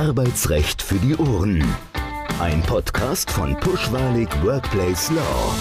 Arbeitsrecht für die Ohren. Ein Podcast von Pushwalig Workplace Law.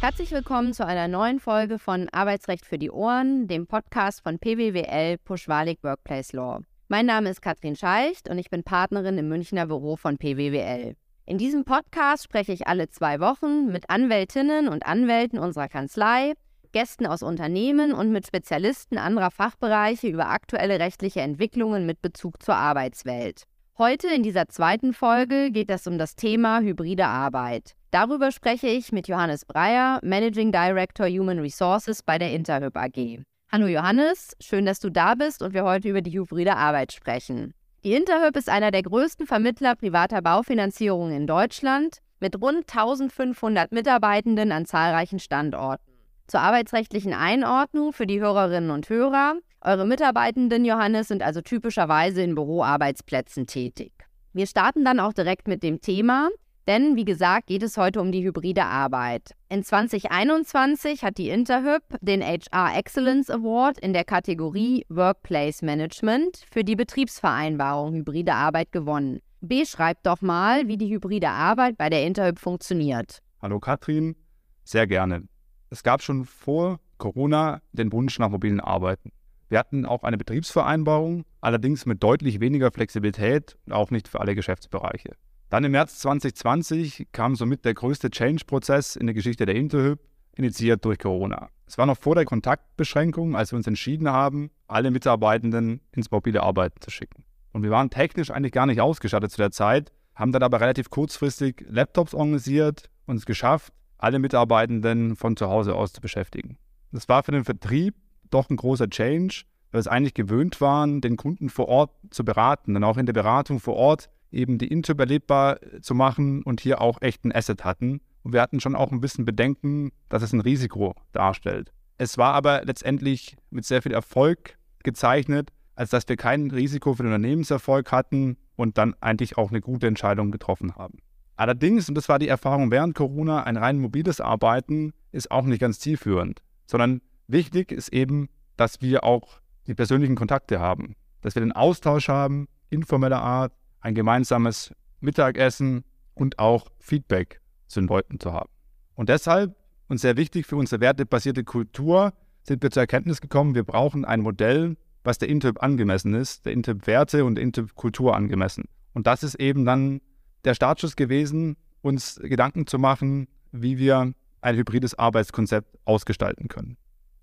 Herzlich willkommen zu einer neuen Folge von Arbeitsrecht für die Ohren, dem Podcast von PWWL Pushwalig Workplace Law. Mein Name ist Katrin Scheicht und ich bin Partnerin im Münchner Büro von PWWL. In diesem Podcast spreche ich alle zwei Wochen mit Anwältinnen und Anwälten unserer Kanzlei Gästen aus Unternehmen und mit Spezialisten anderer Fachbereiche über aktuelle rechtliche Entwicklungen mit Bezug zur Arbeitswelt. Heute in dieser zweiten Folge geht es um das Thema hybride Arbeit. Darüber spreche ich mit Johannes Breyer, Managing Director Human Resources bei der Interhyp AG. Hallo Johannes, schön, dass du da bist und wir heute über die hybride Arbeit sprechen. Die Interhyp ist einer der größten Vermittler privater Baufinanzierung in Deutschland mit rund 1500 Mitarbeitenden an zahlreichen Standorten. Zur arbeitsrechtlichen Einordnung für die Hörerinnen und Hörer. Eure Mitarbeitenden, Johannes, sind also typischerweise in Büroarbeitsplätzen tätig. Wir starten dann auch direkt mit dem Thema, denn wie gesagt geht es heute um die hybride Arbeit. In 2021 hat die Interhyp den HR Excellence Award in der Kategorie Workplace Management für die Betriebsvereinbarung hybride Arbeit gewonnen. Beschreibt doch mal, wie die hybride Arbeit bei der Interhyp funktioniert. Hallo Katrin, sehr gerne. Es gab schon vor Corona den Wunsch nach mobilen Arbeiten. Wir hatten auch eine Betriebsvereinbarung, allerdings mit deutlich weniger Flexibilität und auch nicht für alle Geschäftsbereiche. Dann im März 2020 kam somit der größte Change-Prozess in der Geschichte der Interhyp, initiiert durch Corona. Es war noch vor der Kontaktbeschränkung, als wir uns entschieden haben, alle Mitarbeitenden ins mobile Arbeiten zu schicken. Und wir waren technisch eigentlich gar nicht ausgestattet zu der Zeit, haben dann aber relativ kurzfristig Laptops organisiert und es geschafft, alle Mitarbeitenden von zu Hause aus zu beschäftigen. Das war für den Vertrieb doch ein großer Change, weil wir es eigentlich gewöhnt waren, den Kunden vor Ort zu beraten, dann auch in der Beratung vor Ort eben die Inter überlebbar zu machen und hier auch echt ein Asset hatten. Und wir hatten schon auch ein bisschen Bedenken, dass es ein Risiko darstellt. Es war aber letztendlich mit sehr viel Erfolg gezeichnet, als dass wir kein Risiko für den Unternehmenserfolg hatten und dann eigentlich auch eine gute Entscheidung getroffen haben. Allerdings, und das war die Erfahrung während Corona, ein rein mobiles Arbeiten ist auch nicht ganz zielführend, sondern wichtig ist eben, dass wir auch die persönlichen Kontakte haben, dass wir den Austausch haben, informeller Art, ein gemeinsames Mittagessen und auch Feedback zu den Leuten zu haben. Und deshalb, und sehr wichtig für unsere wertebasierte Kultur, sind wir zur Erkenntnis gekommen, wir brauchen ein Modell, was der Interp angemessen ist, der Interp Werte und der Interp Kultur angemessen. Und das ist eben dann der Startschuss gewesen, uns Gedanken zu machen, wie wir ein hybrides Arbeitskonzept ausgestalten können.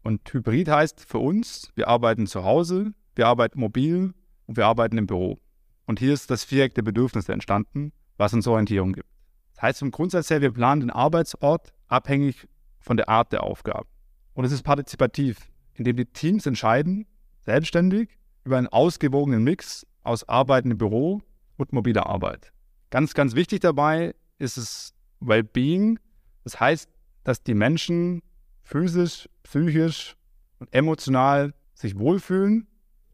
Und Hybrid heißt für uns, wir arbeiten zu Hause, wir arbeiten mobil und wir arbeiten im Büro. Und hier ist das Viereck der Bedürfnisse entstanden, was uns Orientierung gibt. Das heißt vom Grundsatz her, wir planen den Arbeitsort abhängig von der Art der Aufgabe. Und es ist partizipativ, indem die Teams entscheiden, selbstständig, über einen ausgewogenen Mix aus Arbeiten im Büro und mobiler Arbeit. Ganz, ganz wichtig dabei ist es Wellbeing. Das heißt, dass die Menschen physisch, psychisch und emotional sich wohlfühlen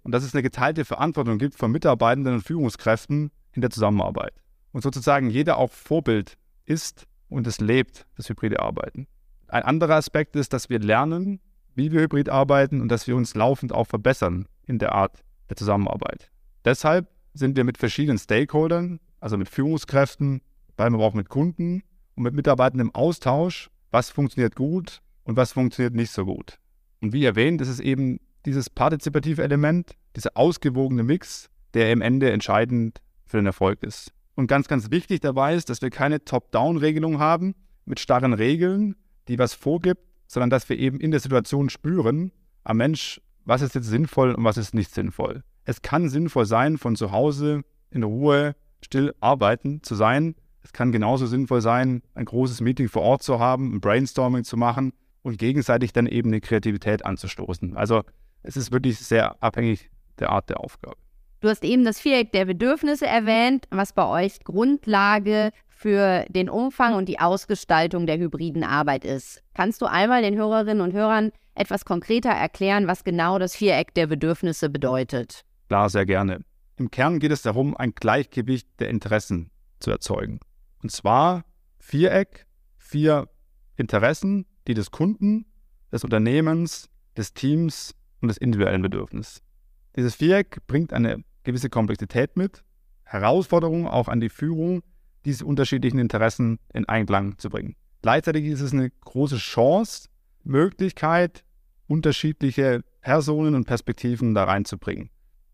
und dass es eine geteilte Verantwortung gibt von Mitarbeitenden und Führungskräften in der Zusammenarbeit. Und sozusagen jeder auch Vorbild ist und es lebt, das hybride Arbeiten. Ein anderer Aspekt ist, dass wir lernen, wie wir hybrid arbeiten und dass wir uns laufend auch verbessern in der Art der Zusammenarbeit. Deshalb sind wir mit verschiedenen Stakeholdern, also mit Führungskräften, weil man auch mit Kunden und mit Mitarbeitern im Austausch, was funktioniert gut und was funktioniert nicht so gut. Und wie erwähnt, ist es eben dieses partizipative Element, dieser ausgewogene Mix, der im Ende entscheidend für den Erfolg ist. Und ganz, ganz wichtig dabei ist, dass wir keine Top-Down-Regelung haben mit starren Regeln, die was vorgibt, sondern dass wir eben in der Situation spüren, am Mensch, was ist jetzt sinnvoll und was ist nicht sinnvoll. Es kann sinnvoll sein, von zu Hause in Ruhe still arbeiten zu sein. Es kann genauso sinnvoll sein, ein großes Meeting vor Ort zu haben, ein Brainstorming zu machen und gegenseitig dann eben eine Kreativität anzustoßen. Also es ist wirklich sehr abhängig der Art der Aufgabe. Du hast eben das Viereck der Bedürfnisse erwähnt, was bei euch Grundlage für den Umfang und die Ausgestaltung der hybriden Arbeit ist. Kannst du einmal den Hörerinnen und Hörern etwas konkreter erklären, was genau das Viereck der Bedürfnisse bedeutet? Klar, sehr gerne. Im Kern geht es darum, ein Gleichgewicht der Interessen zu erzeugen. Und zwar Viereck, vier Interessen, die des Kunden, des Unternehmens, des Teams und des individuellen Bedürfnisses. Dieses Viereck bringt eine gewisse Komplexität mit, Herausforderungen auch an die Führung, diese unterschiedlichen Interessen in Einklang zu bringen. Gleichzeitig ist es eine große Chance, Möglichkeit, unterschiedliche Personen und Perspektiven da reinzubringen.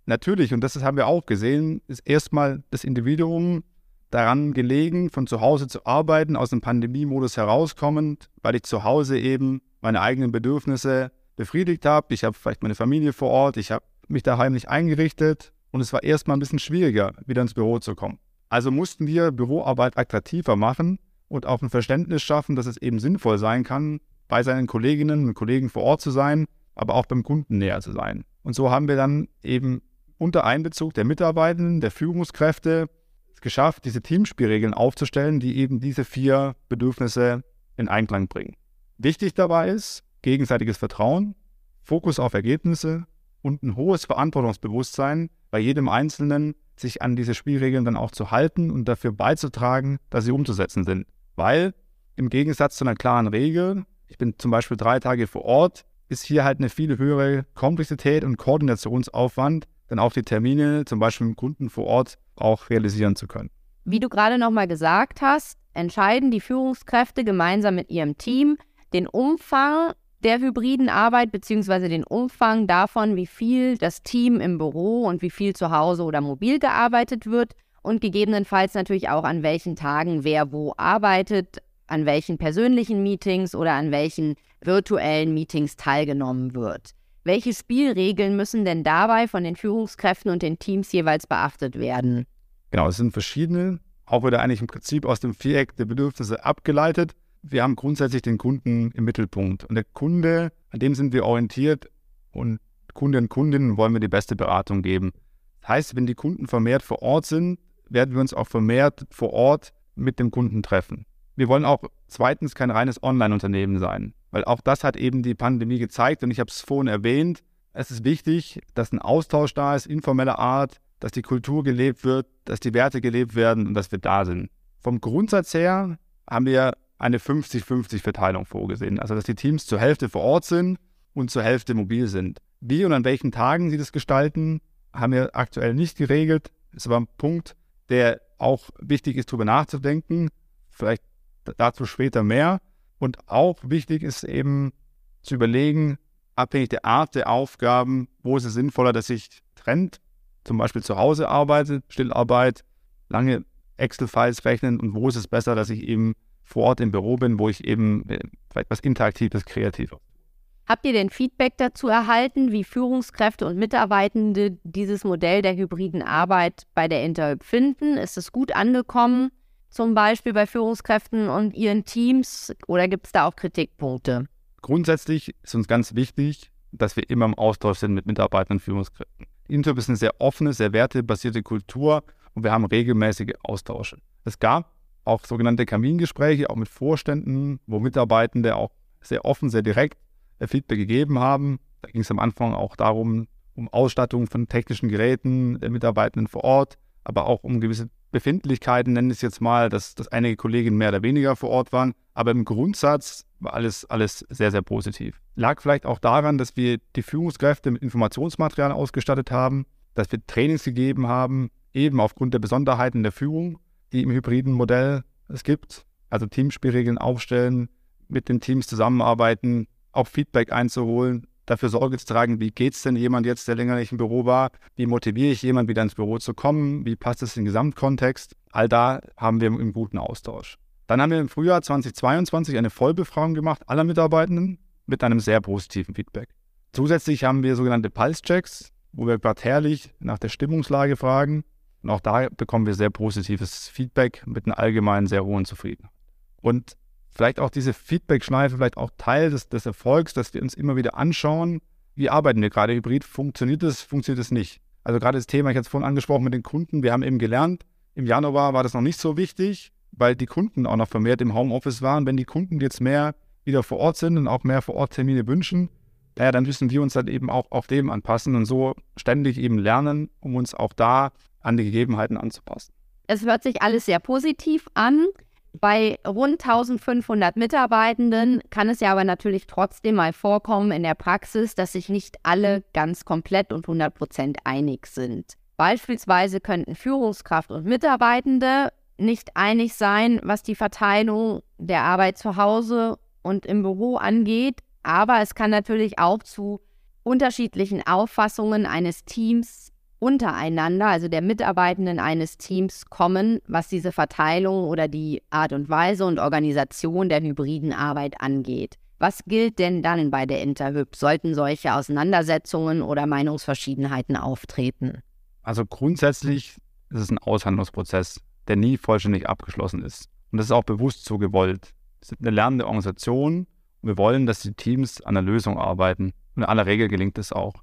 Natürlich, und das haben wir auch gesehen, ist erstmal das Individuum daran gelegen, von zu Hause zu arbeiten, aus dem Pandemiemodus herauskommend, weil ich zu Hause eben meine eigenen Bedürfnisse befriedigt habe. Ich habe vielleicht meine Familie vor Ort, ich habe mich da heimlich eingerichtet und es war erstmal ein bisschen schwieriger, wieder ins Büro zu kommen. Also mussten wir Büroarbeit attraktiver machen und auch ein Verständnis schaffen, dass es eben sinnvoll sein kann, bei seinen Kolleginnen und Kollegen vor Ort zu sein, aber auch beim Kunden näher zu sein. Und so haben wir dann eben unter Einbezug der Mitarbeitenden, der Führungskräfte es geschafft, diese Teamspielregeln aufzustellen, die eben diese vier Bedürfnisse in Einklang bringen. Wichtig dabei ist gegenseitiges Vertrauen, Fokus auf Ergebnisse und ein hohes Verantwortungsbewusstsein bei jedem Einzelnen, sich an diese Spielregeln dann auch zu halten und dafür beizutragen, dass sie umzusetzen sind. Weil im Gegensatz zu einer klaren Regel, ich bin zum Beispiel drei Tage vor Ort, ist hier halt eine viel höhere Komplexität und Koordinationsaufwand, dann auch die Termine zum Beispiel mit Kunden vor Ort auch realisieren zu können. Wie du gerade nochmal gesagt hast, entscheiden die Führungskräfte gemeinsam mit ihrem Team den Umfang der hybriden Arbeit bzw. den Umfang davon, wie viel das Team im Büro und wie viel zu Hause oder mobil gearbeitet wird und gegebenenfalls natürlich auch an welchen Tagen wer wo arbeitet, an welchen persönlichen Meetings oder an welchen virtuellen Meetings teilgenommen wird. Welche Spielregeln müssen denn dabei von den Führungskräften und den Teams jeweils beachtet werden? Genau, es sind verschiedene, auch wieder eigentlich im Prinzip aus dem Viereck der Bedürfnisse abgeleitet wir haben grundsätzlich den Kunden im Mittelpunkt. Und der Kunde, an dem sind wir orientiert und Kunde und Kundinnen wollen wir die beste Beratung geben. Das heißt, wenn die Kunden vermehrt vor Ort sind, werden wir uns auch vermehrt vor Ort mit dem Kunden treffen. Wir wollen auch zweitens kein reines Online-Unternehmen sein, weil auch das hat eben die Pandemie gezeigt und ich habe es vorhin erwähnt. Es ist wichtig, dass ein Austausch da ist, informeller Art, dass die Kultur gelebt wird, dass die Werte gelebt werden und dass wir da sind. Vom Grundsatz her haben wir eine 50-50-Verteilung vorgesehen. Also dass die Teams zur Hälfte vor Ort sind und zur Hälfte mobil sind. Wie und an welchen Tagen sie das gestalten, haben wir aktuell nicht geregelt. Ist aber ein Punkt, der auch wichtig ist, darüber nachzudenken. Vielleicht dazu später mehr. Und auch wichtig ist eben zu überlegen, abhängig der Art der Aufgaben, wo ist es sinnvoller, dass sich trennt, zum Beispiel zu Hause arbeitet, Stillarbeit, lange Excel-Files rechnen und wo ist es besser, dass ich eben vor Ort im Büro bin, wo ich eben äh, vielleicht was Interaktives, Kreatives. Habt ihr denn Feedback dazu erhalten, wie Führungskräfte und Mitarbeitende dieses Modell der hybriden Arbeit bei der Interhyp finden? Ist es gut angekommen, zum Beispiel bei Führungskräften und ihren Teams, oder gibt es da auch Kritikpunkte? Grundsätzlich ist uns ganz wichtig, dass wir immer im Austausch sind mit Mitarbeitern und Führungskräften. Die Interhyp ist eine sehr offene, sehr wertebasierte Kultur und wir haben regelmäßige Austausche. Es gab auch sogenannte Kamingespräche, auch mit Vorständen, wo Mitarbeitende auch sehr offen, sehr direkt äh, Feedback gegeben haben. Da ging es am Anfang auch darum, um Ausstattung von technischen Geräten der Mitarbeitenden vor Ort, aber auch um gewisse Befindlichkeiten, nennen es jetzt mal, dass, dass einige Kolleginnen mehr oder weniger vor Ort waren. Aber im Grundsatz war alles, alles sehr, sehr positiv. Lag vielleicht auch daran, dass wir die Führungskräfte mit Informationsmaterial ausgestattet haben, dass wir Trainings gegeben haben, eben aufgrund der Besonderheiten der Führung die im hybriden Modell es gibt. Also Teamspielregeln aufstellen, mit den Teams zusammenarbeiten, auch Feedback einzuholen, dafür Sorge zu tragen, wie geht es denn jemand jetzt, der länger nicht im Büro war, wie motiviere ich jemand, wieder ins Büro zu kommen, wie passt es in den Gesamtkontext. All da haben wir einen guten Austausch. Dann haben wir im Frühjahr 2022 eine Vollbefragung gemacht aller Mitarbeitenden mit einem sehr positiven Feedback. Zusätzlich haben wir sogenannte Pulse-Checks, wo wir quartärlich nach der Stimmungslage fragen und auch da bekommen wir sehr positives Feedback mit einer allgemeinen sehr hohen Zufriedenheit. Und vielleicht auch diese Feedback-Schleife, vielleicht auch Teil des, des Erfolgs, dass wir uns immer wieder anschauen, wie arbeiten wir gerade hybrid, funktioniert es, funktioniert es nicht. Also gerade das Thema, ich hatte es vorhin angesprochen mit den Kunden, wir haben eben gelernt, im Januar war das noch nicht so wichtig, weil die Kunden auch noch vermehrt im Homeoffice waren. Wenn die Kunden jetzt mehr wieder vor Ort sind und auch mehr vor Ort Termine wünschen, naja, dann müssen wir uns dann eben auch auf dem anpassen und so ständig eben lernen, um uns auch da an die Gegebenheiten anzupassen. Es hört sich alles sehr positiv an. Bei rund 1500 Mitarbeitenden kann es ja aber natürlich trotzdem mal vorkommen in der Praxis, dass sich nicht alle ganz komplett und 100 Prozent einig sind. Beispielsweise könnten Führungskraft und Mitarbeitende nicht einig sein, was die Verteilung der Arbeit zu Hause und im Büro angeht. Aber es kann natürlich auch zu unterschiedlichen Auffassungen eines Teams untereinander, also der Mitarbeitenden eines Teams, kommen, was diese Verteilung oder die Art und Weise und Organisation der hybriden Arbeit angeht. Was gilt denn dann bei der Interhyp? Sollten solche Auseinandersetzungen oder Meinungsverschiedenheiten auftreten? Also grundsätzlich ist es ein Aushandlungsprozess, der nie vollständig abgeschlossen ist. Und das ist auch bewusst so gewollt. Wir sind eine lernende Organisation und wir wollen, dass die Teams an der Lösung arbeiten. Und in aller Regel gelingt es auch.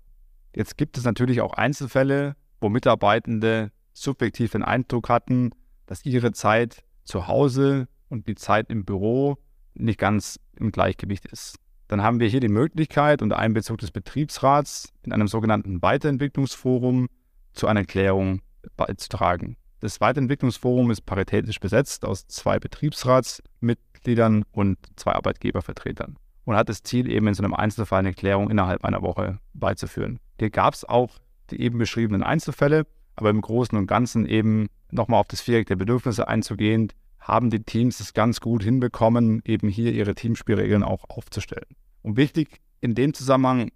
Jetzt gibt es natürlich auch Einzelfälle, wo Mitarbeitende subjektiv den Eindruck hatten, dass ihre Zeit zu Hause und die Zeit im Büro nicht ganz im Gleichgewicht ist. Dann haben wir hier die Möglichkeit unter Einbezug des Betriebsrats in einem sogenannten Weiterentwicklungsforum zu einer Klärung beizutragen. Das Weiterentwicklungsforum ist paritätisch besetzt aus zwei Betriebsratsmitgliedern und zwei Arbeitgebervertretern und hat das Ziel, eben in so einem Einzelfall eine Klärung innerhalb einer Woche beizuführen. Hier gab es auch die eben beschriebenen Einzelfälle, aber im Großen und Ganzen eben nochmal auf das Viereck der Bedürfnisse einzugehen, haben die Teams es ganz gut hinbekommen, eben hier ihre Teamspielregeln auch aufzustellen. Und wichtig in dem Zusammenhang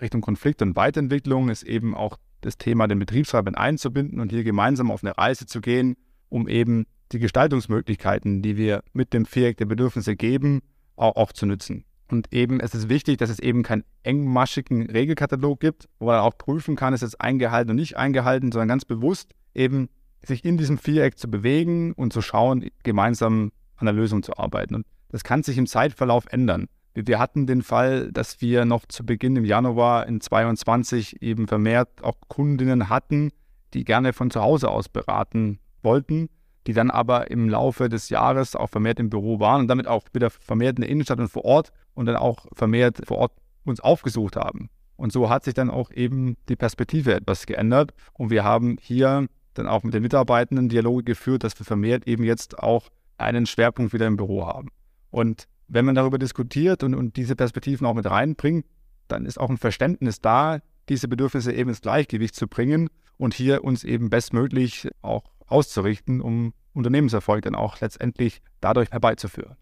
Richtung Konflikt und Weiterentwicklung ist eben auch das Thema, den Betriebsrat mit einzubinden und hier gemeinsam auf eine Reise zu gehen, um eben die Gestaltungsmöglichkeiten, die wir mit dem Viereck der Bedürfnisse geben, auch, auch zu nutzen. Und eben es ist wichtig, dass es eben keinen engmaschigen Regelkatalog gibt, wo man auch prüfen kann, ist es eingehalten und nicht eingehalten, sondern ganz bewusst eben sich in diesem Viereck zu bewegen und zu schauen, gemeinsam an der Lösung zu arbeiten. Und das kann sich im Zeitverlauf ändern. Wir hatten den Fall, dass wir noch zu Beginn im Januar in 22 eben vermehrt auch Kundinnen hatten, die gerne von zu Hause aus beraten wollten, die dann aber im Laufe des Jahres auch vermehrt im Büro waren und damit auch wieder vermehrt in der Innenstadt und vor Ort und dann auch vermehrt vor Ort uns aufgesucht haben. Und so hat sich dann auch eben die Perspektive etwas geändert und wir haben hier dann auch mit den Mitarbeitenden Dialoge geführt, dass wir vermehrt eben jetzt auch einen Schwerpunkt wieder im Büro haben. Und wenn man darüber diskutiert und, und diese Perspektiven auch mit reinbringt, dann ist auch ein Verständnis da, diese Bedürfnisse eben ins Gleichgewicht zu bringen und hier uns eben bestmöglich auch auszurichten, um Unternehmenserfolg dann auch letztendlich dadurch herbeizuführen.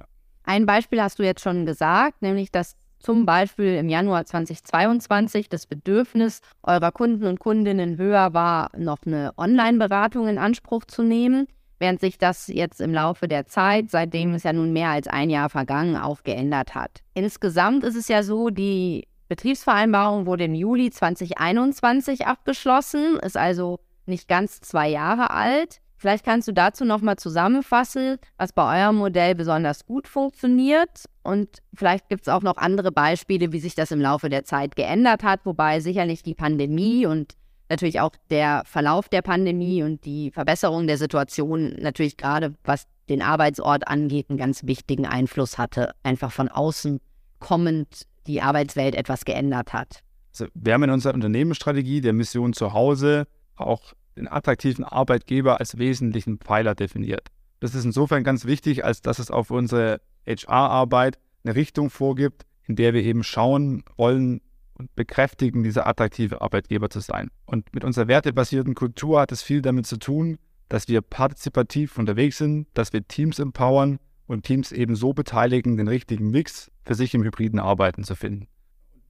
Ein Beispiel hast du jetzt schon gesagt, nämlich dass zum Beispiel im Januar 2022 das Bedürfnis eurer Kunden und Kundinnen höher war, noch eine Online-Beratung in Anspruch zu nehmen während sich das jetzt im Laufe der Zeit, seitdem es ja nun mehr als ein Jahr vergangen, auch geändert hat. Insgesamt ist es ja so, die Betriebsvereinbarung wurde im Juli 2021 abgeschlossen, ist also nicht ganz zwei Jahre alt. Vielleicht kannst du dazu nochmal zusammenfassen, was bei eurem Modell besonders gut funktioniert. Und vielleicht gibt es auch noch andere Beispiele, wie sich das im Laufe der Zeit geändert hat, wobei sicherlich die Pandemie und natürlich auch der Verlauf der Pandemie und die Verbesserung der Situation natürlich gerade, was den Arbeitsort angeht, einen ganz wichtigen Einfluss hatte, einfach von außen kommend die Arbeitswelt etwas geändert hat. Also wir haben in unserer Unternehmensstrategie der Mission zu Hause auch den attraktiven Arbeitgeber als wesentlichen Pfeiler definiert. Das ist insofern ganz wichtig, als dass es auf unsere HR-Arbeit eine Richtung vorgibt, in der wir eben schauen wollen, und bekräftigen, dieser attraktive Arbeitgeber zu sein. Und mit unserer wertebasierten Kultur hat es viel damit zu tun, dass wir partizipativ unterwegs sind, dass wir Teams empowern und Teams eben so beteiligen, den richtigen Mix für sich im hybriden Arbeiten zu finden.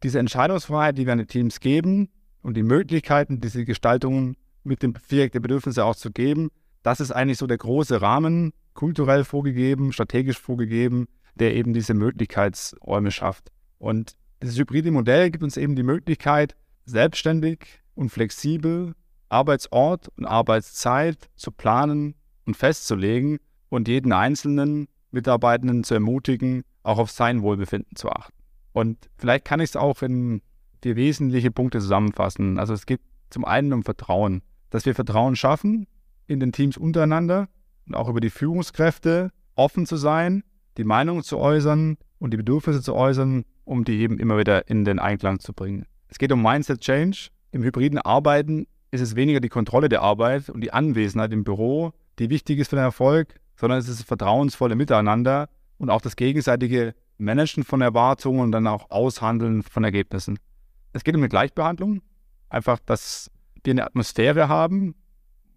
Diese Entscheidungsfreiheit, die wir an die Teams geben und die Möglichkeiten, diese Gestaltungen mit dem Viereck der Bedürfnisse auch zu geben, das ist eigentlich so der große Rahmen, kulturell vorgegeben, strategisch vorgegeben, der eben diese Möglichkeitsräume schafft. Und dieses hybride Modell gibt uns eben die Möglichkeit, selbstständig und flexibel Arbeitsort und Arbeitszeit zu planen und festzulegen und jeden einzelnen Mitarbeitenden zu ermutigen, auch auf sein Wohlbefinden zu achten. Und vielleicht kann ich es auch in vier wesentliche Punkte zusammenfassen. Also es geht zum einen um Vertrauen, dass wir Vertrauen schaffen in den Teams untereinander und auch über die Führungskräfte offen zu sein, die Meinung zu äußern und die Bedürfnisse zu äußern um die eben immer wieder in den Einklang zu bringen. Es geht um Mindset Change. Im hybriden Arbeiten ist es weniger die Kontrolle der Arbeit und die Anwesenheit im Büro, die wichtig ist für den Erfolg, sondern es ist das vertrauensvolle Miteinander und auch das gegenseitige Managen von Erwartungen und dann auch Aushandeln von Ergebnissen. Es geht um eine Gleichbehandlung, einfach, dass wir eine Atmosphäre haben,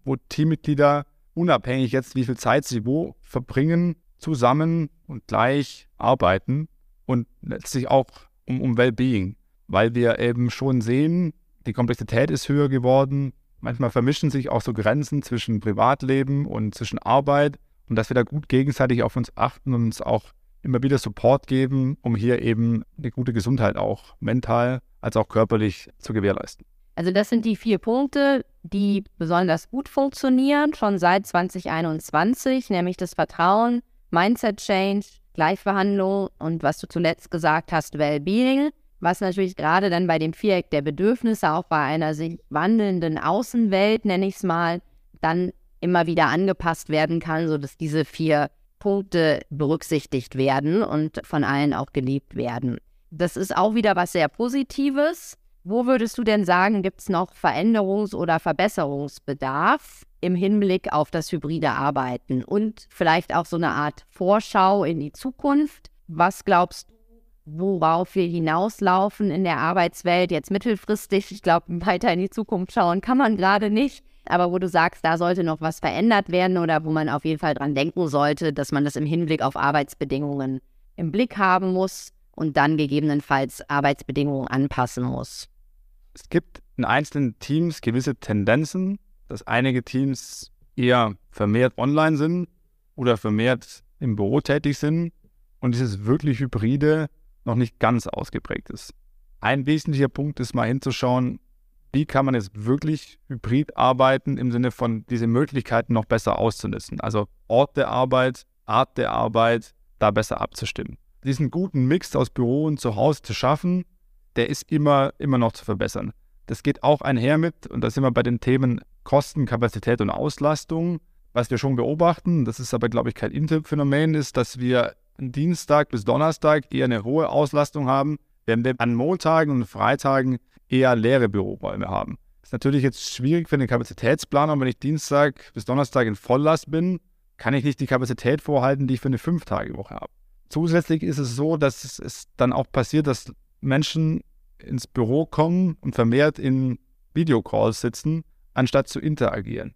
wo Teammitglieder unabhängig jetzt, wie viel Zeit sie wo verbringen, zusammen und gleich arbeiten und letztlich auch um, um Wellbeing, weil wir eben schon sehen, die Komplexität ist höher geworden. Manchmal vermischen sich auch so Grenzen zwischen Privatleben und zwischen Arbeit und dass wir da gut gegenseitig auf uns achten und uns auch immer wieder Support geben, um hier eben eine gute Gesundheit auch mental als auch körperlich zu gewährleisten. Also das sind die vier Punkte, die besonders gut funktionieren, schon seit 2021, nämlich das Vertrauen, Mindset Change, Gleichverhandlung und was du zuletzt gesagt hast, Wellbeing, was natürlich gerade dann bei dem Viereck der Bedürfnisse, auch bei einer sich wandelnden Außenwelt, nenne ich es mal, dann immer wieder angepasst werden kann, sodass diese vier Punkte berücksichtigt werden und von allen auch geliebt werden. Das ist auch wieder was sehr Positives. Wo würdest du denn sagen, gibt es noch Veränderungs- oder Verbesserungsbedarf im Hinblick auf das hybride Arbeiten und vielleicht auch so eine Art Vorschau in die Zukunft? Was glaubst du, worauf wir hinauslaufen in der Arbeitswelt jetzt mittelfristig? Ich glaube, weiter in die Zukunft schauen kann man gerade nicht. Aber wo du sagst, da sollte noch was verändert werden oder wo man auf jeden Fall dran denken sollte, dass man das im Hinblick auf Arbeitsbedingungen im Blick haben muss und dann gegebenenfalls Arbeitsbedingungen anpassen muss es gibt in einzelnen Teams gewisse Tendenzen, dass einige Teams eher vermehrt online sind oder vermehrt im Büro tätig sind und dieses wirklich Hybride noch nicht ganz ausgeprägt ist. Ein wesentlicher Punkt ist mal hinzuschauen, wie kann man jetzt wirklich hybrid arbeiten im Sinne von diese Möglichkeiten noch besser auszunutzen. Also Ort der Arbeit, Art der Arbeit, da besser abzustimmen. Diesen guten Mix aus Büro und Zuhause zu schaffen, der ist immer, immer noch zu verbessern. Das geht auch einher mit, und da sind wir bei den Themen Kosten, Kapazität und Auslastung. Was wir schon beobachten, das ist aber, glaube ich, kein Interphänomen, ist, dass wir Dienstag bis Donnerstag eher eine hohe Auslastung haben, während wir an Montagen und Freitagen eher leere Büroräume haben. Das ist natürlich jetzt schwierig für den Kapazitätsplaner, wenn ich Dienstag bis Donnerstag in Volllast bin, kann ich nicht die Kapazität vorhalten, die ich für eine Fünf-Tage-Woche habe. Zusätzlich ist es so, dass es dann auch passiert, dass Menschen ins Büro kommen und vermehrt in Videocalls sitzen, anstatt zu interagieren.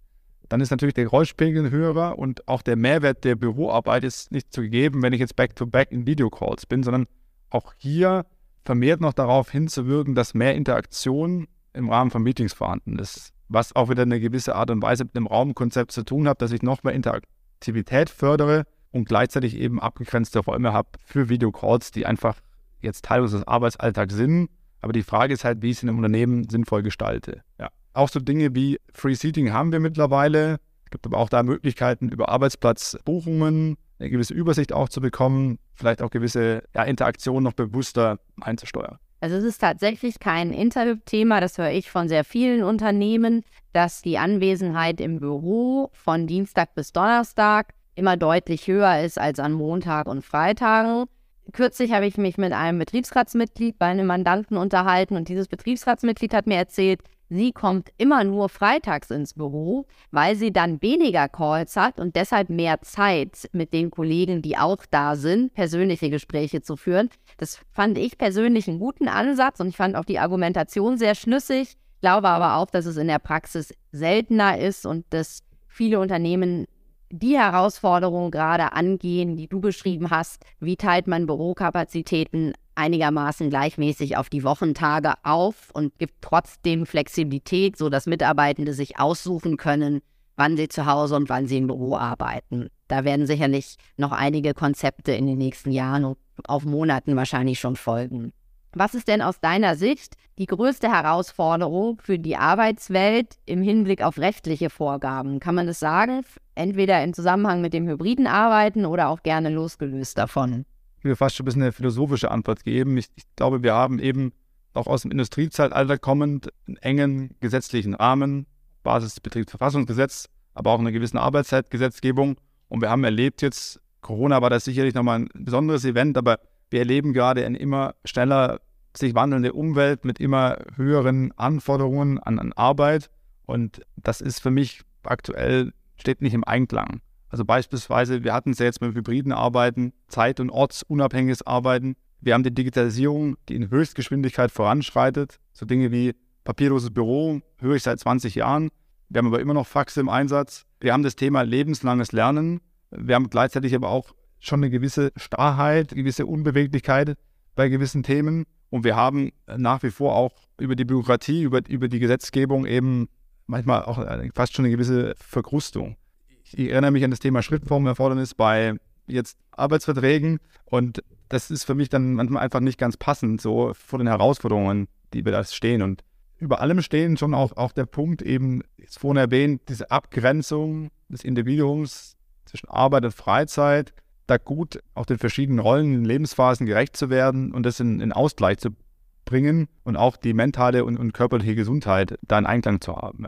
Dann ist natürlich der Geräuschpegel höher und auch der Mehrwert der Büroarbeit ist nicht zu gegeben, wenn ich jetzt back-to-back -back in Videocalls bin, sondern auch hier vermehrt noch darauf hinzuwirken, dass mehr Interaktion im Rahmen von Meetings vorhanden ist. Was auch wieder eine gewisse Art und Weise mit dem Raumkonzept zu tun hat, dass ich noch mehr Interaktivität fördere und gleichzeitig eben abgegrenzte Räume habe für Videocalls, die einfach jetzt teilweise des Arbeitsalltags sind. Aber die Frage ist halt, wie ich es in einem Unternehmen sinnvoll gestalte. Ja. Auch so Dinge wie Free Seating haben wir mittlerweile. Es gibt aber auch da Möglichkeiten, über Arbeitsplatzbuchungen eine gewisse Übersicht auch zu bekommen, vielleicht auch gewisse ja, Interaktionen noch bewusster einzusteuern. Also es ist tatsächlich kein Interthema, das höre ich von sehr vielen Unternehmen, dass die Anwesenheit im Büro von Dienstag bis Donnerstag immer deutlich höher ist als an Montag und Freitagen. Kürzlich habe ich mich mit einem Betriebsratsmitglied bei einem Mandanten unterhalten und dieses Betriebsratsmitglied hat mir erzählt, sie kommt immer nur freitags ins Büro, weil sie dann weniger Calls hat und deshalb mehr Zeit mit den Kollegen, die auch da sind, persönliche Gespräche zu führen. Das fand ich persönlich einen guten Ansatz und ich fand auch die Argumentation sehr schlüssig. Glaube aber auch, dass es in der Praxis seltener ist und dass viele Unternehmen die Herausforderungen gerade angehen, die du beschrieben hast. Wie teilt man Bürokapazitäten einigermaßen gleichmäßig auf die Wochentage auf und gibt trotzdem Flexibilität, sodass Mitarbeitende sich aussuchen können, wann sie zu Hause und wann sie im Büro arbeiten. Da werden sicherlich noch einige Konzepte in den nächsten Jahren und auf Monaten wahrscheinlich schon folgen. Was ist denn aus deiner Sicht die größte Herausforderung für die Arbeitswelt im Hinblick auf rechtliche Vorgaben? Kann man das sagen? Entweder im Zusammenhang mit dem hybriden Arbeiten oder auch gerne losgelöst davon. Ich fast schon ein bisschen eine philosophische Antwort geben. Ich, ich glaube, wir haben eben auch aus dem Industriezeitalter kommend einen engen gesetzlichen Rahmen, Basis des Betriebsverfassungsgesetz, aber auch eine gewisse Arbeitszeitgesetzgebung. Und wir haben erlebt jetzt, Corona war das sicherlich nochmal ein besonderes Event, aber wir erleben gerade eine immer schneller sich wandelnde Umwelt mit immer höheren Anforderungen an, an Arbeit. Und das ist für mich aktuell, steht nicht im Einklang. Also beispielsweise, wir hatten es ja jetzt mit hybriden Arbeiten, zeit- und ortsunabhängiges Arbeiten. Wir haben die Digitalisierung, die in Höchstgeschwindigkeit voranschreitet. So Dinge wie papierloses Büro höre ich seit 20 Jahren. Wir haben aber immer noch Faxe im Einsatz. Wir haben das Thema lebenslanges Lernen. Wir haben gleichzeitig aber auch schon eine gewisse Starrheit, gewisse Unbeweglichkeit bei gewissen Themen. Und wir haben nach wie vor auch über die Bürokratie, über, über die Gesetzgebung eben manchmal auch fast schon eine gewisse Verkrustung. Ich erinnere mich an das Thema Schriftformerfordernis bei jetzt Arbeitsverträgen und das ist für mich dann manchmal einfach nicht ganz passend, so vor den Herausforderungen, die wir da stehen. Und über allem stehen schon auch, auch der Punkt, eben, ist vorhin erwähnt, diese Abgrenzung des Individuums zwischen Arbeit und Freizeit, da gut auch den verschiedenen Rollen in Lebensphasen gerecht zu werden und das in, in Ausgleich zu bringen und auch die mentale und, und körperliche Gesundheit da in Einklang zu haben.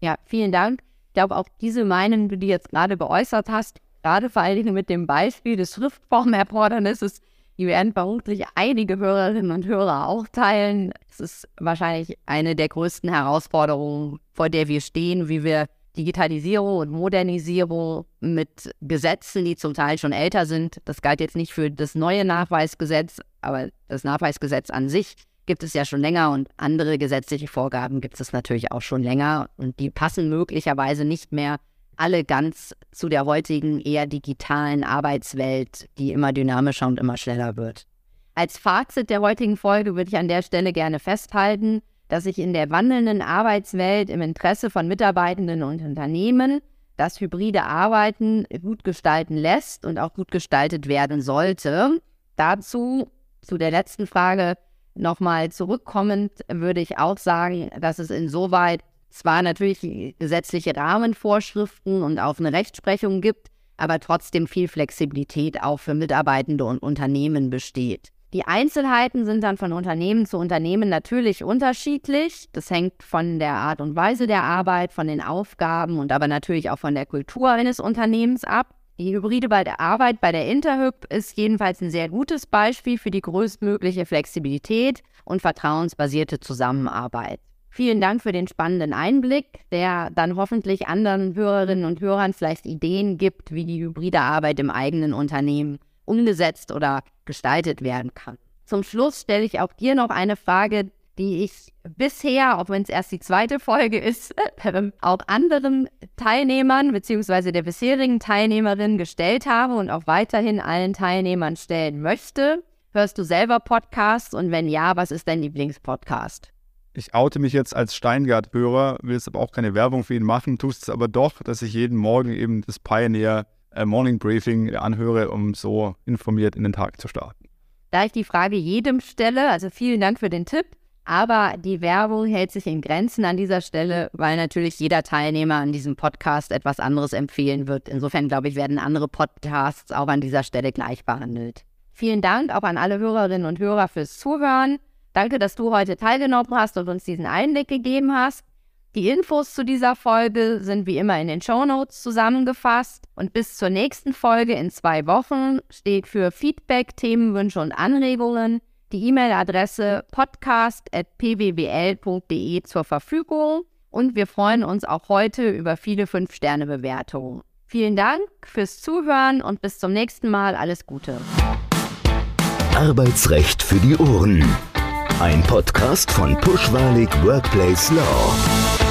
Ja, vielen Dank. Ich glaube, auch diese Meinung, die du jetzt gerade geäußert hast, gerade vor allen Dingen mit dem Beispiel des Schriftformerfordernisses, die werden vermutlich einige Hörerinnen und Hörer auch teilen. Es ist wahrscheinlich eine der größten Herausforderungen, vor der wir stehen, wie wir Digitalisierung und Modernisierung mit Gesetzen, die zum Teil schon älter sind. Das galt jetzt nicht für das neue Nachweisgesetz, aber das Nachweisgesetz an sich gibt es ja schon länger und andere gesetzliche Vorgaben gibt es natürlich auch schon länger und die passen möglicherweise nicht mehr alle ganz zu der heutigen eher digitalen Arbeitswelt, die immer dynamischer und immer schneller wird. Als Fazit der heutigen Folge würde ich an der Stelle gerne festhalten, dass sich in der wandelnden Arbeitswelt im Interesse von Mitarbeitenden und Unternehmen das hybride Arbeiten gut gestalten lässt und auch gut gestaltet werden sollte. Dazu, zu der letzten Frage nochmal zurückkommend, würde ich auch sagen, dass es insoweit zwar natürlich gesetzliche Rahmenvorschriften und auch eine Rechtsprechung gibt, aber trotzdem viel Flexibilität auch für Mitarbeitende und Unternehmen besteht. Die Einzelheiten sind dann von Unternehmen zu Unternehmen natürlich unterschiedlich. Das hängt von der Art und Weise der Arbeit, von den Aufgaben und aber natürlich auch von der Kultur eines Unternehmens ab. Die hybride bei der Arbeit bei der Interhyp ist jedenfalls ein sehr gutes Beispiel für die größtmögliche Flexibilität und vertrauensbasierte Zusammenarbeit. Vielen Dank für den spannenden Einblick, der dann hoffentlich anderen Hörerinnen und Hörern vielleicht Ideen gibt, wie die hybride Arbeit im eigenen Unternehmen umgesetzt oder gestaltet werden kann. Zum Schluss stelle ich auch dir noch eine Frage, die ich bisher, auch wenn es erst die zweite Folge ist, auch anderen Teilnehmern bzw. der bisherigen Teilnehmerin gestellt habe und auch weiterhin allen Teilnehmern stellen möchte. Hörst du selber Podcasts und wenn ja, was ist dein Lieblingspodcast? Ich oute mich jetzt als Steingart-Hörer, will jetzt aber auch keine Werbung für ihn machen, tust es aber doch, dass ich jeden Morgen eben das Pioneer äh, Morning Briefing anhöre, um so informiert in den Tag zu starten. Da ich die Frage jedem stelle, also vielen Dank für den Tipp, aber die Werbung hält sich in Grenzen an dieser Stelle, weil natürlich jeder Teilnehmer an diesem Podcast etwas anderes empfehlen wird. Insofern glaube ich, werden andere Podcasts auch an dieser Stelle gleich behandelt. Vielen Dank auch an alle Hörerinnen und Hörer fürs Zuhören. Danke, dass du heute teilgenommen hast und uns diesen Einblick gegeben hast. Die Infos zu dieser Folge sind wie immer in den Show Notes zusammengefasst und bis zur nächsten Folge in zwei Wochen steht für Feedback, Themenwünsche und Anregungen die E-Mail-Adresse podcast.pwwl.de zur Verfügung und wir freuen uns auch heute über viele 5-Sterne-Bewertungen. Vielen Dank fürs Zuhören und bis zum nächsten Mal. Alles Gute. Arbeitsrecht für die Ohren. Ein Podcast von Pushwalig Workplace Law.